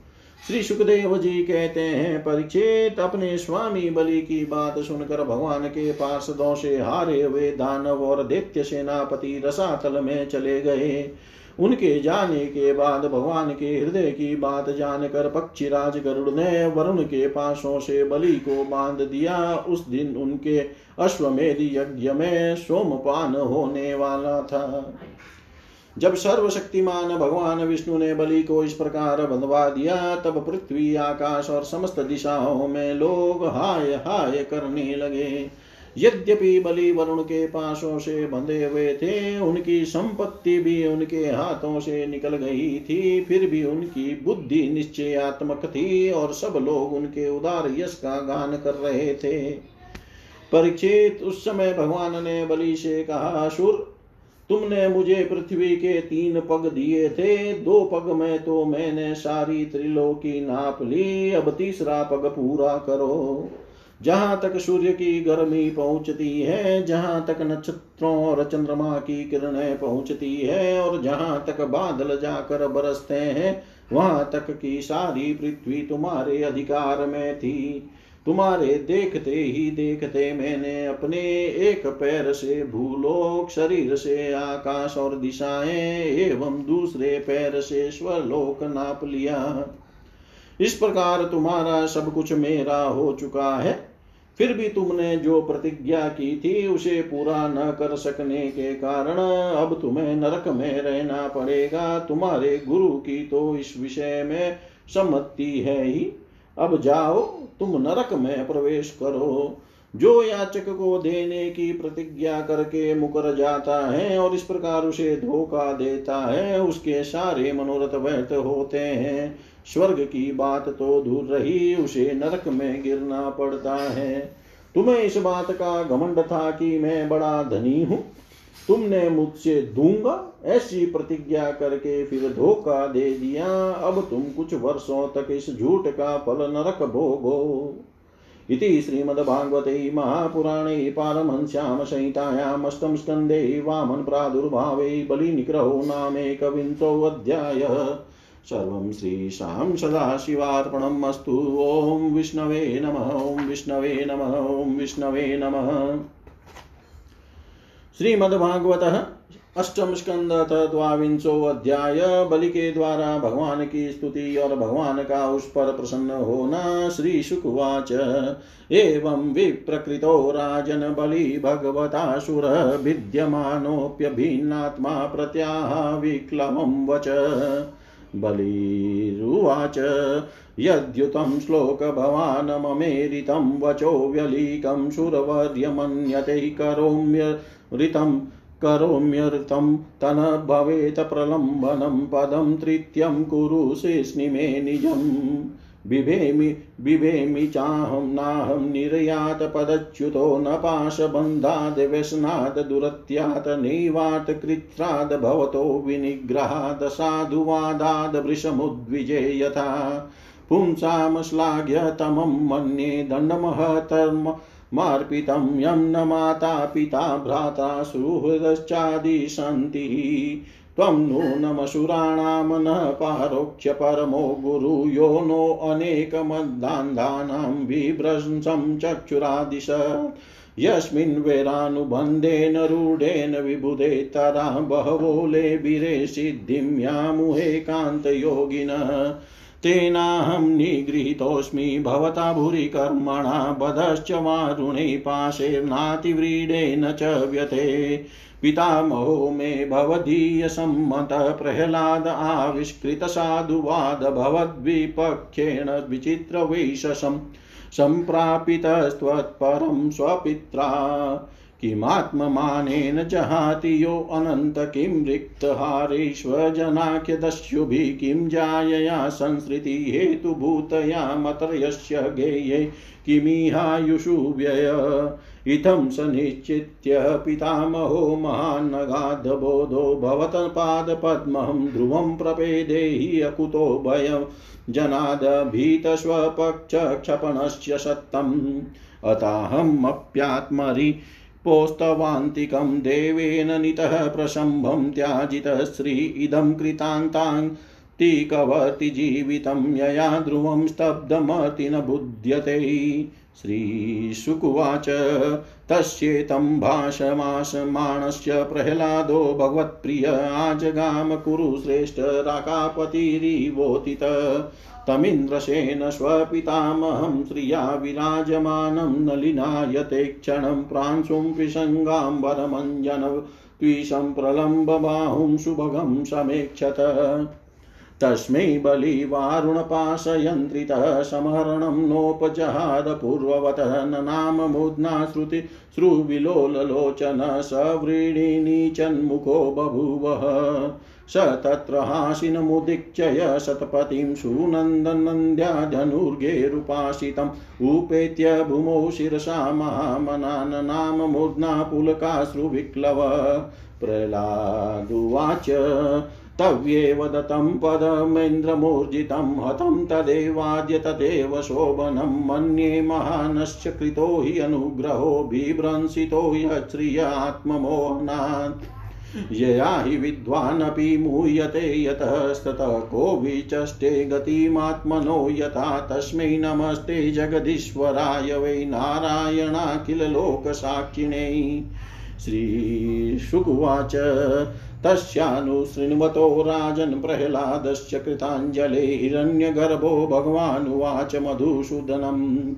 श्री सुखदेव जी कहते हैं परीक्षित अपने स्वामी बलि की बात सुनकर भगवान के पार्षदों से हारे हुए दानव और दैत्य सेनापति रसातल में चले गए। उनके जाने के बाद भगवान के हृदय की बात जानकर पक्षीराज गरुड़ ने वरुण के पासों से बलि को बाँध दिया। उस दिन उनके अश्वमेध यज्ञ में सोमपान होने वाला था। जब सर्वशक्तिमान भगवान विष्णु ने बलि को इस प्रकार बंधवा दिया, तब पृथ्वी, आकाश और समस्त दिशाओं में लोग हाय हाय करने लगे। यद्यपि बलि वरुण के पासों से बंधे हुए थे, उनकी संपत्ति भी उनके हाथों से निकल गई थी, फिर भी उनकी बुद्धि निश्चयात्मक थी और सब लोग उनके उदार यश का गान कर रहे थे। परीक्षित, उस समय भगवान ने बलि से कहा, सुर तुमने मुझे पृथ्वी के तीन पग दिए थे, दो पग में तो मैंने सारी त्रिलोकी नाप ली। अब तीसरा पग पूरा करो। जहाँ तक सूर्य की गर्मी पहुँचती है, जहाँ तक नक्षत्रों और चंद्रमा की किरणें पहुँचती है, और जहाँ तक बादल जाकर बरसते हैं, वहाँ तक की सारी पृथ्वी तुम्हारे अधिकार में थी। तुम्हारे देखते ही देखते मैंने अपने एक पैर से भूलोक, शरीर से आकाश और दिशाएँ एवं दूसरे पैर से स्वलोक नाप लिया। इस प्रकार तुम्हारा सब कुछ मेरा हो चुका है। फिर भी तुमने जो प्रतिज्ञा की थी, उसे पूरा न कर सकने के कारण अब तुम्हें नरक में रहना पड़ेगा। तुम्हारे गुरु की तो इस विषय में सम्मति है ही। अब जाओ, तुम नरक में प्रवेश करो। जो याचक को देने की प्रतिज्ञा करके मुकर जाता है और इस प्रकार उसे धोखा देता है, उसके सारे मनोरथ व्यर्थ होते हैं। स्वर्ग की बात तो दूर रही, उसे नरक में गिरना पड़ता है। तुम्हें इस बात का घमंड था कि मैं बड़ा धनी हूँ। तुमने मुझसे दूँगा, ऐसी प्रतिज्ञा करके फिर धोखा दे दिया। अब तुम कुछ वर्षों तक इस झूठ का फल नरक भोगो। इति श्रीमद्भागवते महापुराणे पारमहंस्यां संहितायामष्टम स्कन्धे वामन प्रादुर्भावे बलिनिग्रहो नामेकविंशोऽध्यायः सर्वं श्रीशां सदाशिवार्पणम् अस्तु। ॐ विष्णवे नमः, ॐ विष्णवे नमः, ॐ विष्णवे नमः। श्रीमद्भागवत अष्टम स्कंद द्वांशो अध्याय बलि के द्वारा भगवान की स्तुति और भगवान का उस पर प्रसन्न होना श्री शुकवाच एवं विप्रकृतो राजन बलि भगवतासुर भिद्यमानोऽप्यभिन्नात्मा प्रत्याह विक्लवं वच। बलिरुवाच, यद्युतं श्लोकभवानममेरितं वचो व्यलीकं सुरवर्यमन्यते करोम्य ऋतं करोम्यर्तं तन भवेत् प्रलम्बनं पदं तृतीयं कुरु शेष्णिमे निजम्। बिभेमि बिभेमि चाहं नाहं निर्यात पदच्युतो न पाशबन्धाद् व्यसनात् दुरत्यात् नैवात् कृत्राद् भवतो विनिग्रहात् साधुवादाद् वृषमुद्विजे यथा। पुंसां श्लाघ्यतमं मन्ये दण्डमहतर्म मार्पितं यं न माता पिता भ्राता सुहृदश्चादि सन्ति त्वं नूनमसुराणां न पारोक्ष्य परमो गुरु यो नो अनेकमद्दान्धानां बिभ्रंशं चक्षुरादिश। यस्मिन् वैरानुबन्धेन रूढेन विबुधेतरा बहवो लेबिरे सिद्धिं यामुहे कान्तयोगिनः। तेनाहं निगृहीतोऽस्मि, भवता भूरि कर्मणा, बधश्च वारुणे पाशेर्नातिव्रीडेन च व्यथे पितामहो मे भवदीयसम्मतः, प्रह्लाद आविष्कृतसाधुवाद भवद्विपक्षेण विचित्रवैशसं सम्प्रापितस्त्वत्परं स्वपित्रा। किमात्ममानेन जहाति यो अनन्त किं रिक्तहारेष्वजनाख्यदस्युभिः किं जायया संसृति हेतुभूतया मत्रयस्य गेये किमिहायुषु व्यय। इत्थं स निश्चित्य पितामहो महान्नगाधबोधो भवत्पादपद्मं ध्रुवं प्रपेदेहि अकुतो भयं। जनादभीतस्वपक्षक्षपणस्य सत्तम्। अताहमप्यात्मरि पोस्तवान्तिकं देवेन नितः प्रशम्भं त्याजितः श्री इदं कृतान्तान्तिकवर्ति जीवितं यया ध्रुवं स्तब्धमति न बुध्यते। श्रीशुकुवाच, तस्येतं भाषमासमाणस्य प्रह्लादो भगवत्प्रिय, आजगाम कुरु श्रेष्ठ राकापतिरिवोतित तमिन्द्रसेन स्वपितामहं श्रिया विराजमानं नलिनायते क्षणं प्रांशुं विसङ्गाम्बरमञ्जन प्रलंब प्रलम्बबाहुं सुभगं समेक्षत। तस्मै बलिवारुणपाशयन्त्रितः समरणं नोपजहाद पूर्ववतः न नाम मुद्ना श्रुति श्रुविलोललोचन सव्रीडिनीचन्मुखो बभूवः। स तत्र हासिनमुदीक्षय शतपतिं सुनन्दनन्द्याधनुर्गेरुपासितम् उपेत्य भूमौ शिरसा महामनान् नाम मूर्ध्ना पुलकाश्रुविक्लव प्रह्लादुवाच तव्येव दत्तं पदमेन्द्रमूर्जितं हतं तदेवाद्य तदेव शोभनं मन्ये महानश्च कृतो हि अनुग्रहो बिभ्रंसितो यच्छ्रियात्ममोहनात् यया हि विद्वानपि मूयते यतस्ततः को विचष्टे गतिमात्मनो यथा तस्मै नमस्ते जगदीश्वराय वै नारायणाखिललोकसाक्षिणे। श्रीशुकुवाच तस्यानुशृण्वतो राजन् प्रह्लादस्य कृताञ्जले हिरण्यगर्भो भगवानुवाच मधुसूदनम्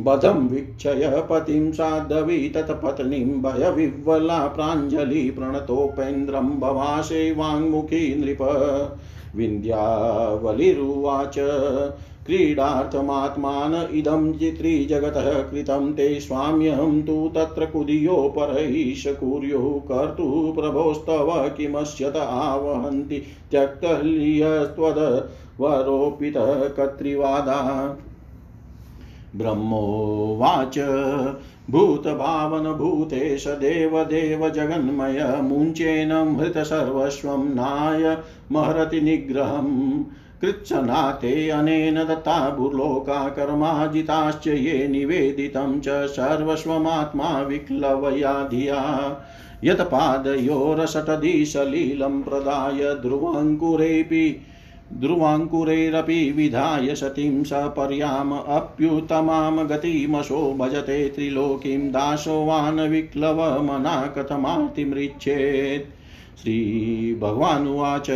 बधं वीक्षय पतिं साधवी तत्पत्नीं भयविह्वला प्राञ्जलि प्रणतोपेन्द्रं भवाशे वाङ्मुखी नृप। विन्द्यावलिरुवाच क्रीडार्थमात्मान इदं चित्रीजगतः कृतं ते स्वाम्यहं तु तत्र कुदीयो परैष कुर्युः कर्तुः प्रभोस्तव किमस्यत आवहन्ति त्यक्तह्लियस्त्वदवरोपितः कत्रिवादा ब्रह्मोवाच भूतभावनभूतेश देवदेव जगन्मय, मुञ्चेन मृतसर्वस्वं नाय, महरति निग्रहम्। कृच्छनाते अनेन दत्ता भूलोका कर्माजिताश्च ये निवेदितं च सर्वस्वमात्मा विक्लवया धिया। यत्पादयोरसटदिशलीलं प्रदाय ध्रुवङ्कुरेऽपि ध्रुवाङ्कुरैरपि विधाय सतीं सपर्याम् अप्युतमां गतिमशो भजते त्रिलोकीं दासोवान् विक्लवमना कथमार्तिमृच्छेत् श्रीभगवानुवाच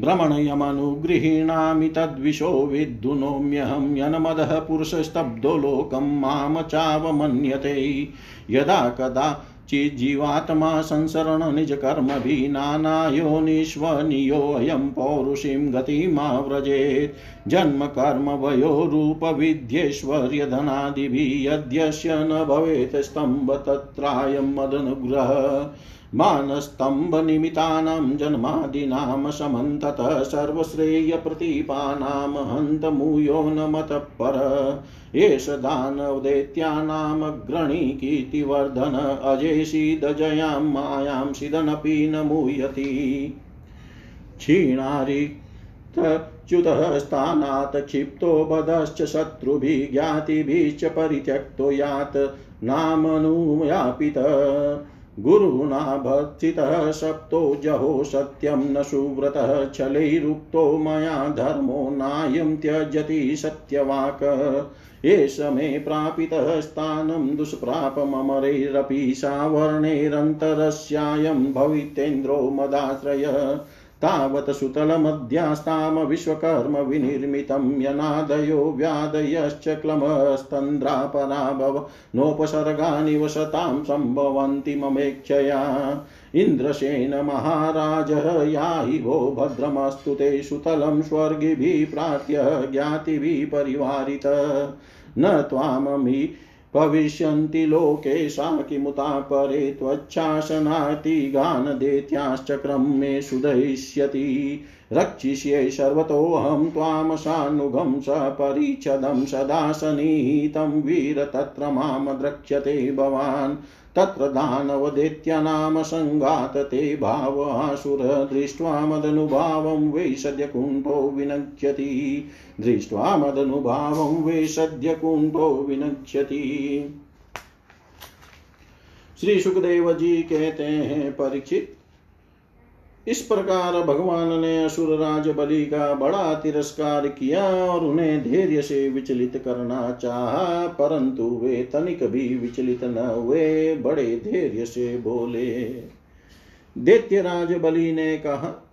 भ्रमणयमनुगृह्णामि तद्विशो विद्धुनोम्यहं यन्मदः पुरुषस्तब्धो लोकं माँ चावमन्यते। यदा कदा चिज्जीवात्मा संसरण निजकर्मभिः नानायोनिष्वनियोऽयं पौरुषीं गतिमाव्रजेत्। जन्मकर्मवयोरूपविद्येश्वर्यधनादिभिः यद्यस्य न भवेत् स्तम्भ तत्रायं मदनुग्रह। मानस्तम्भनिमितानां जन्मादीनां समन्ततः सर्वश्रेयप्रतीपानां हन्तमूयो न मतः पर एष दानवदैत्यानामग्रणी कीर्तिवर्धन अजेशीदजयां मायां सिदनपि न मूयति। क्षीणारिक्तच्युतः स्थानात् क्षिप्तो बधश्च शत्रुभिः ज्ञातिभिश्च परित्यक्तो यात् नामनुयापितः। गुरुणा भर्त्सितः सप्तो जहो सत्यं न सुव्रतः छलैरुक्तो मया धर्मो नायं त्यजति सत्यवाक्। एष मे प्रापितः स्थानं दुष्प्रापममरैरपि सावर्णैरन्तरस्यायं भवितेन्द्रो मदाश्रय। तावत् सुतलमध्यास्ताम विश्वकर्म विनिर्मितं यनादयो व्यादयश्च क्लमस्तन्द्रापराभव नोपसर्गानि वसतां सम्भवन्ति ममेक्षया। इन्द्रसेन महाराजः याहि वो भद्रमस्तु ते सुतलं स्वर्गिभिः प्रार्थ्य ज्ञातिभिः परिवारित। न त्वाममि भविष्यन्ति लोके सा किमुता परे त्वच्छासनातिगानदेत्याश्चक्रं मे सुदयिष्यति रक्षिष्ये सर्वतोऽहं त्वां सानुगं सपरिच्छदं सदा सनिहितं वीर तत्र माँ द्रक्ष्यते भवान्। तत्र दानवदैत्यानां सङ्गात् ते भावासुर दृष्ट्वा मदनुभावं वै सद्यकुण्ठो विनक्ष्यति दृष्ट्वा मदनुभावं वै सद्यकुण्ठो विनक्ष्यति श्री सुखदेव जी कहते हैं, परीक्षित इस प्रकार भगवान ने असुर राज बलि का बड़ा तिरस्कार किया और उन्हें धैर्य से विचलित करना चाहा, परंतु वे तनिक भी विचलित न हुए, बड़े धैर्य से बोले। दैत्यराज बलि ने कहा,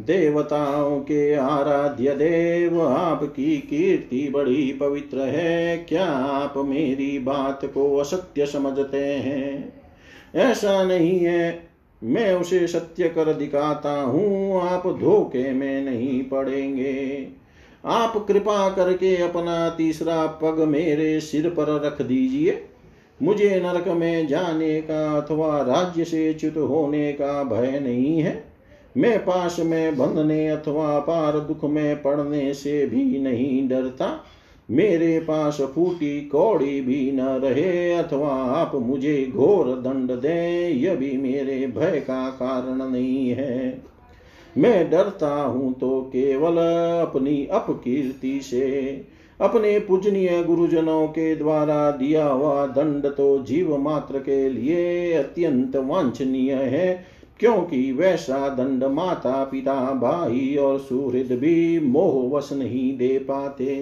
देवताओं के आराध्य देव, आपकी कीर्ति बड़ी पवित्र है, क्या आप मेरी बात को असत्य समझते हैं? ऐसा नहीं है मैं उसे सत्य कर दिखाता हूँ, आप धोखे में नहीं पड़ेंगे। आप कृपा करके अपना तीसरा पग मेरे सिर पर रख दीजिए। मुझे नरक में जाने का अथवा राज्य से च्युत होने का भय नहीं है। मैं पास में बंधने अथवा पार दुख में पड़ने से भी नहीं डरता। मेरे पास फूटी कौड़ी भी न रहे, अथवा आप मुझे घोर दंड दें, यह भी मेरे भय का कारण नहीं है। मैं डरता हूँ तो केवल अपनी अपकीर्ति से, अपने पूजनीय गुरुजनों के द्वारा दिया हुआ दंड तो जीव मात्र के लिए अत्यंत वांछनीय है, क्योंकि वैसा दंड माता पिता भाई और सुहृद भी मोहवश नहीं दे पाते।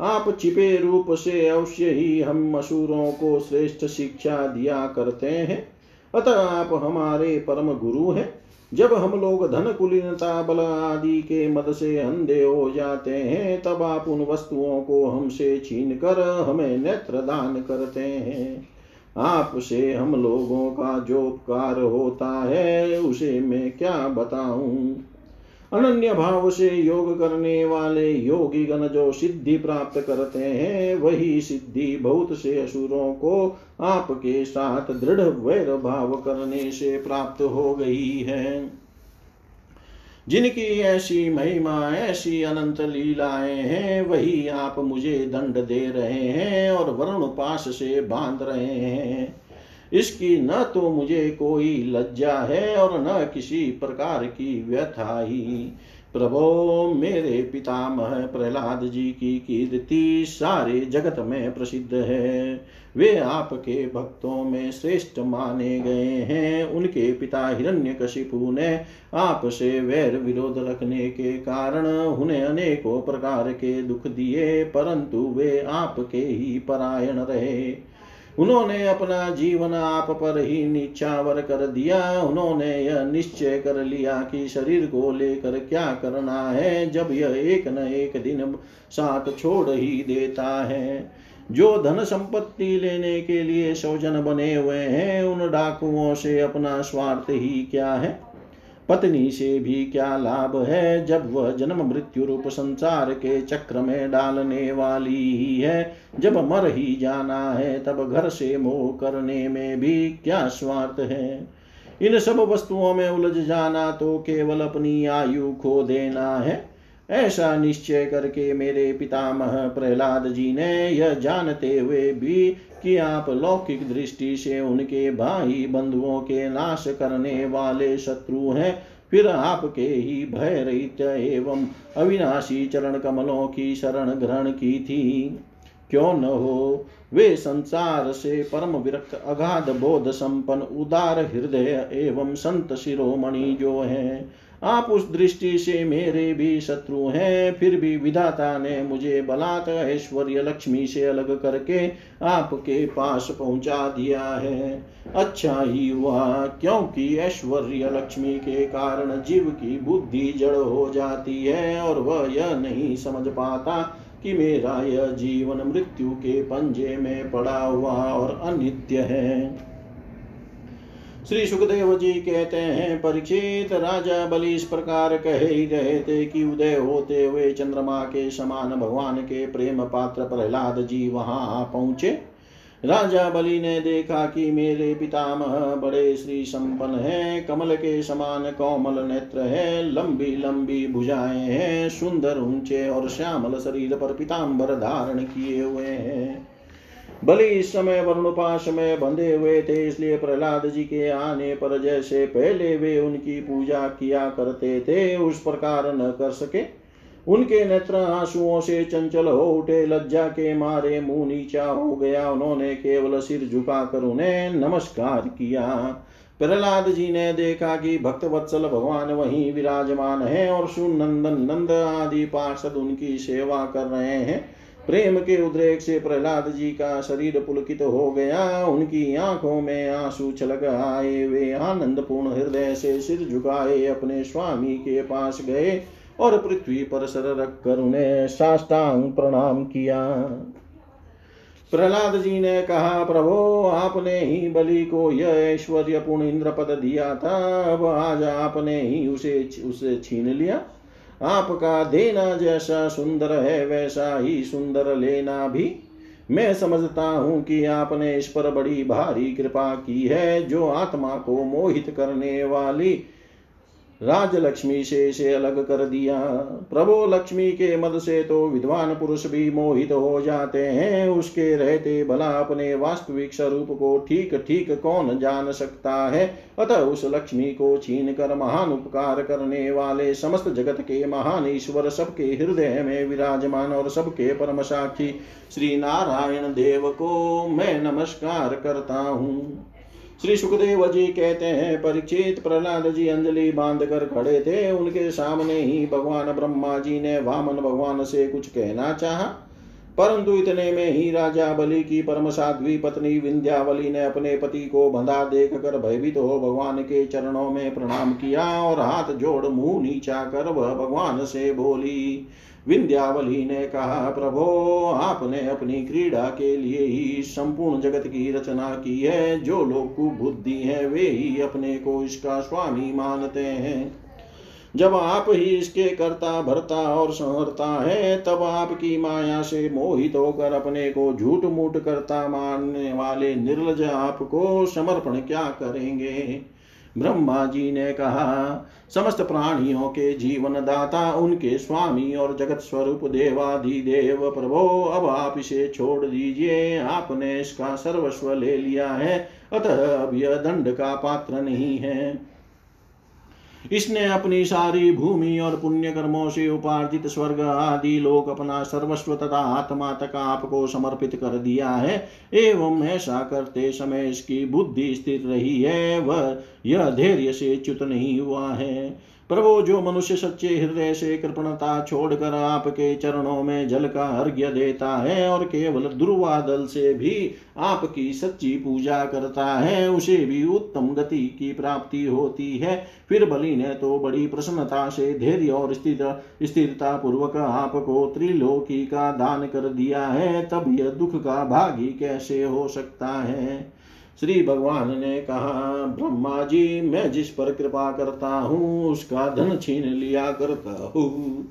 आप छिपे रूप से अवश्य ही हम असुरों को श्रेष्ठ शिक्षा दिया करते हैं। अतः आप हमारे परम गुरु हैं। जब हम लोग धन कुलीनता बल आदि के मद से अंधे हो जाते हैं, तब आप उन वस्तुओं को हमसे छीन कर हमें नेत्र दान करते हैं। आपसे हम लोगों का जो उपकार होता है, उसे मैं क्या बताऊँ? अनन्य भाव से योग करने वाले योगी गण जो सिद्धि प्राप्त करते हैं, वही सिद्धि बहुत से असुरों को आपके साथ दृढ़ वैर भाव करने से प्राप्त हो गई है। जिनकी ऐसी महिमा, ऐसी अनंत लीलाएँ हैं, वही आप मुझे दंड दे रहे हैं और वरुण पास से बाँध रहे हैं। इसकी न तो मुझे कोई लज्जा है और न किसी प्रकार की व्यथा ही प्रभो, मेरे पितामह प्रहलाद जी की कीर्ति सारे जगत में प्रसिद्ध है। वे आपके भक्तों में श्रेष्ठ माने गए हैं। उनके पिता हिरण्यकशिपु ने आपसे वैर विरोध रखने के कारण उन्हें अनेकों प्रकार के दुख दिए, परंतु वे आपके ही परायण रहे। उन्होंने अपना जीवन आप पर ही निच्छावर कर दिया। उन्होंने यह निश्चय कर लिया कि शरीर को लेकर क्या करना है, जब यह एक न एक दिन साथ छोड़ ही देता है। जो धन संपत्ति लेने के लिए सौजन बने हुए हैं, उन डाकुओं से अपना स्वार्थ ही क्या है? पत्नी से भी क्या लाभ है जब वह जन्म मृत्यु रूप संसार के चक्र में डालने वाली ही है? जब मर ही जाना है, तब घर से मोह करने में भी क्या स्वार्थ है? इन सब वस्तुओं में उलझ जाना तो केवल अपनी आयु खो देना है। ऐसा निश्चय करके मेरे पितामह प्रहलाद जी ने यह जानते हुए भी कि आप लौकिक दृष्टि से उनके भाई बंधुओं के नाश करने वाले शत्रु हैं। फिर आपके ही भय रहित एवं अविनाशी चरण कमलों की शरण ग्रहण की थी। क्यों न हो, वे संसार से परम विरक्त, अगाध, बोध, संपन्न, उदार हृदय एवं संत शिरोमणि जो है आप उस दृष्टि से मेरे भी शत्रु हैं, फिर भी विधाता ने मुझे बलात् ऐश्वर्य लक्ष्मी से अलग करके आपके पास पहुँचा दिया है। अच्छा ही हुआ, क्योंकि ऐश्वर्य लक्ष्मी के कारण जीव की बुद्धि जड़ हो जाती है और वह यह नहीं समझ पाता कि मेरा यह जीवन मृत्यु के पंजे में पड़ा हुआ और अनित्य है। श्री सुखदेव जी कहते हैं, परीक्षित राजा बलि इस प्रकार कह ही रहे थे कि उदय होते हुए चंद्रमा के समान भगवान के प्रेम पात्र प्रहलाद जी वहाँ पहुँचे। राजा बलि ने देखा कि मेरे पितामह बड़े श्री संपन्न हैं, कमल के समान कोमल नेत्र है, लंबी लंबी भुजाएँ हैं, सुंदर ऊँचे और श्यामल शरीर पर पिताम्बर धारण किए हुए हैं। बलि इस समय वरुणपाश में बंधे हुए थे, इसलिए प्रहलाद जी के आने पर जैसे पहले वे उनकी पूजा किया करते थे, उस प्रकार न कर सके। उनके नेत्र आंसुओं से चंचल हो उठे, लज्जा के मारे मुँह नीचा हो गया। उन्होंने केवल सिर झुकाकर उन्हें नमस्कार किया। प्रहलाद जी ने देखा कि भक्त वत्सल भगवान वहीं विराजमान है और सुनंदन नंद आदि पार्षद उनकी सेवा कर रहे हैं। प्रेम के उद्रेक से प्रहलाद जी का शरीर पुलकित हो गया। उनकी आँखों में आँसू छलक आए। वे आनंद पूर्ण हृदय से सिर झुकाए, अपने स्वामी के पास गए और पृथ्वी पर सर रख कर उन्हें साष्टांग प्रणाम किया। प्रहलाद जी ने कहा, प्रभो, आपने ही बलि को यह ऐश्वर्य पूर्ण इंद्र पद दिया था। अब आज आपने ही उसे उसे छीन लिया। आपका देना जैसा सुंदर है, वैसा ही सुंदर लेना भी। मैं समझता हूँ कि आपने इस पर बड़ी भारी कृपा की है, जो आत्मा को मोहित करने वाली राजलक्ष्मी से से अलग कर दिया। प्रभो लक्ष्मी के मद से तो विद्वान पुरुष भी मोहित हो जाते हैं। उसके रहते भला अपने वास्तविक स्वरूप को ठीक ठीक कौन जान सकता है? अतः उस लक्ष्मी को छीन कर महान उपकार करने वाले समस्त जगत के महान ईश्वर सबके हृदय में विराजमान और सबके परम साक्षी श्री नारायण देव को मैं नमस्कार करता हूँ। श्री सुखदेव जी कहते हैं, परीक्षित प्रहलाद जी अंजलि बाँध कर खड़े थे। उनके सामने ही भगवान ब्रह्मा जी ने वामन भगवान से कुछ कहना चाहा। परंतु इतने में ही राजा बलि की परम साध्वी पत्नी विंध्यावली ने अपने पति को बंधा देख कर भयभीत हो भगवान के चरणों में प्रणाम किया और हाथ जोड़ मुँह नीचा कर वह भगवान से बोली विंध्यावली ने कहा, प्रभो, आपने अपनी क्रीड़ा के लिए ही संपूर्ण जगत की रचना की है। जो लोग कुबुद्धि है, वे ही अपने को इसका स्वामी मानते हैं। जब आप ही इसके करता, भरता और संहरता है, तब आपकी माया से मोहित होकर अपने को झूठ मूठ करता मानने वाले निर्लज आपको समर्पण क्या करेंगे? ब्रह्मा जी ने कहा, समस्त प्राणियों के जीवन दाता उनके स्वामी और जगत स्वरूप देवाधिदेव, प्रभो, अब आप इसे छोड़ दीजिए। आपने इसका सर्वस्व ले लिया है, अतः अब यह दंड का पात्र नहीं है। इसने अपनी सारी भूमि और पुण्य कर्मों से उपार्जित स्वर्ग आदि लोक अपना सर्वस्व तथा आत्मा तक आपको समर्पित कर दिया है। एवं ऐसा करते समय इसकी बुद्धि स्थिर रही है, वह यह धैर्य से च्युत नहीं हुआ है। प्रभु, जो मनुष्य सच्चे हृदय से कृपणता छोड़कर आपके चरणों में जल का अर्घ्य देता है और केवल दुर्वादल से भी आपकी सच्ची पूजा करता है, उसे भी उत्तम गति की प्राप्ति होती है। फिर बलि ने तो बड़ी प्रसन्नता से धैर्य और स्थिर स्थिरता पूर्वक आपको त्रिलोकी का दान कर दिया है। तब यह दुख का भागी कैसे हो सकता है? श्री भगवान ने कहा ब्रह्मा जी मैं जिस पर कृपा करता हूँ, उसका धन छीन लिया करता हूँ।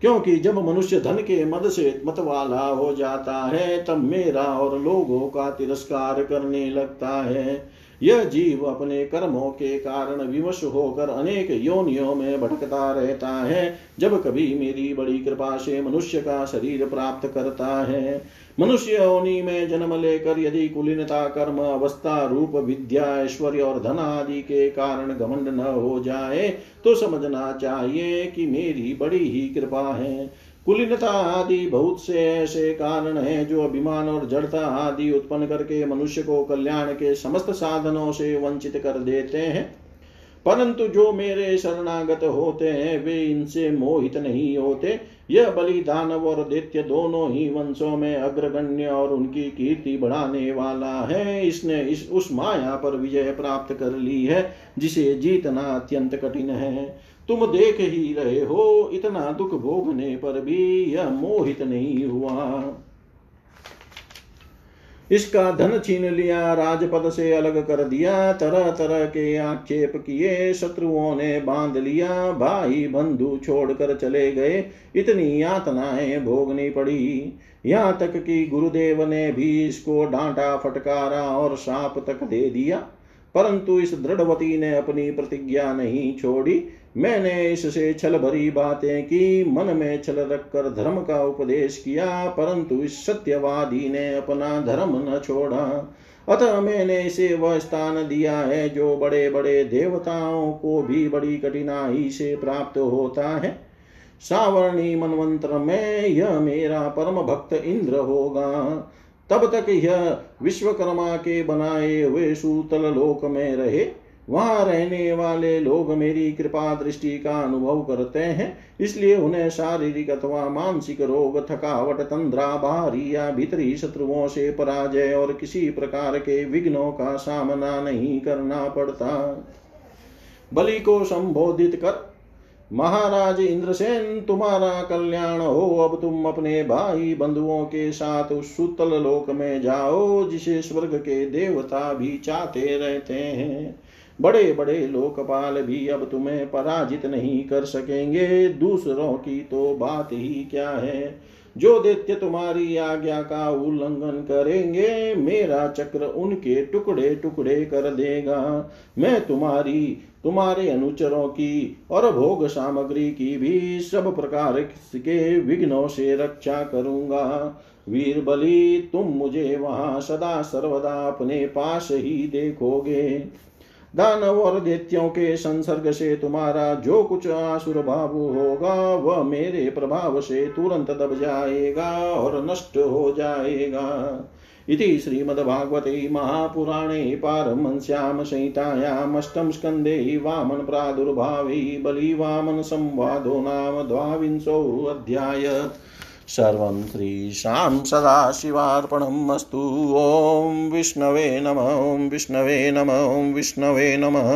क्योंकि जब मनुष्य धन के मद से मत वाला हो जाता है, तब मेरा और लोगों का तिरस्कार करने लगता है। यह जीव अपने कर्मों के कारण विवश होकर अनेक योनियों में भटकता रहता है। जब कभी मेरी बड़ी कृपा से मनुष्य का शरीर प्राप्त करता है, मनुष्य योनि में जन्म लेकर यदि कुलीनता, कर्म, अवस्था, रूप, विद्या, ऐश्वर्य और धन आदि के कारण घमंड न हो जाए तो समझना चाहिए कि मेरी बड़ी ही कृपा है। कुलीनता आदि बहुत से ऐसे कारण हैं जो अभिमान और जड़ता आदि उत्पन्न करके मनुष्य को कल्याण के समस्त साधनों से वंचित कर देते हैं। परंतु जो मेरे शरणागत होते हैं, वे इनसे मोहित नहीं होते। यह बलि दानव और दैत्य दोनों ही वंशों में अग्रगण्य और उनकी कीर्ति बढ़ाने वाला है। इसने इस, उस माया पर विजय प्राप्त कर ली है, जिसे जीतना अत्यंत कठिन है। तुम देख ही रहे हो, इतना दुख भोगने पर भी यह मोहित नहीं हुआ। इसका धन छीन लिया, राजपद से अलग कर दिया तरह तरह के आक्षेप किए, शत्रुओं ने बाँध लिया भाई बंधु छोड़कर चले गए, इतनी यातनाएँ भोगनी पड़ी। यहाँ तक कि गुरुदेव ने भी इसको डांटा, फटकारा और साप तक दे दिया। परंतु इस दृढ़वती ने अपनी प्रतिज्ञा नहीं छोड़ी। मैंने इससे छल भरी बातें की, मन में छल रखकर धर्म का उपदेश किया, परंतु इस सत्यवादी ने अपना धर्म न छोड़ा। अतः मैंने इसे वह स्थान दिया है जो बड़े बड़े देवताओं को भी बड़ी कठिनाई से प्राप्त होता है। सावर्णी मनवंत्र में यह मेरा परम भक्त इंद्र होगा। तब तक यह विश्वकर्मा के बनाए हुए सूतल लोक में रहे। वहाँ रहने वाले लोग मेरी कृपा दृष्टि का अनुभव करते हैं। इसलिए उन्हें शारीरिक अथवा मानसिक रोग, थकावट, तंद्रा, बाहरी या भीतरी शत्रुओं से पराजय और किसी प्रकार के विघ्नों का सामना नहीं करना पड़ता। बलि को संबोधित कर महाराज इंद्रसेन, तुम्हारा कल्याण हो। अब तुम अपने भाई बंधुओं के साथ उस सुतल लोक में जाओ, जिसे स्वर्ग के देवता भी चाहते रहते हैं। बड़े बड़े लोकपाल भी अब तुम्हें पराजित नहीं कर सकेंगे। दूसरों की तो बात ही क्या है? जो दैत्य तुम्हारी आज्ञा का उल्लंघन करेंगे, मेरा चक्र उनके टुकड़े टुकड़े कर देगा। मैं तुम्हारी तुम्हारे अनुचरों की और भोग सामग्री की भी सब प्रकार के विघ्नों से रक्षा करूँगा। वीर बलि, तुम मुझे वहाँ सदा सर्वदा अपने पास ही देखोगे। दानव और दैत्यों के संसर्ग से तुम्हारा जो कुछ आसुर भाव होगा, वह मेरे प्रभाव से तुरंत दब जाएगा और नष्ट हो जाएगा। इति श्रीमद्भागवते महापुराणे पारमंस्यां संहितायामष्टम स्कन्धे वामन प्रादुर्भावे बलिवामनसंवादो नाम द्वाविंशोऽध्याय सर्वं श्रीशां सदाशिवार्पणम् अस्तु। ॐ विष्णवे नम, ॐ विष्णवे नम विष्णवे नमः।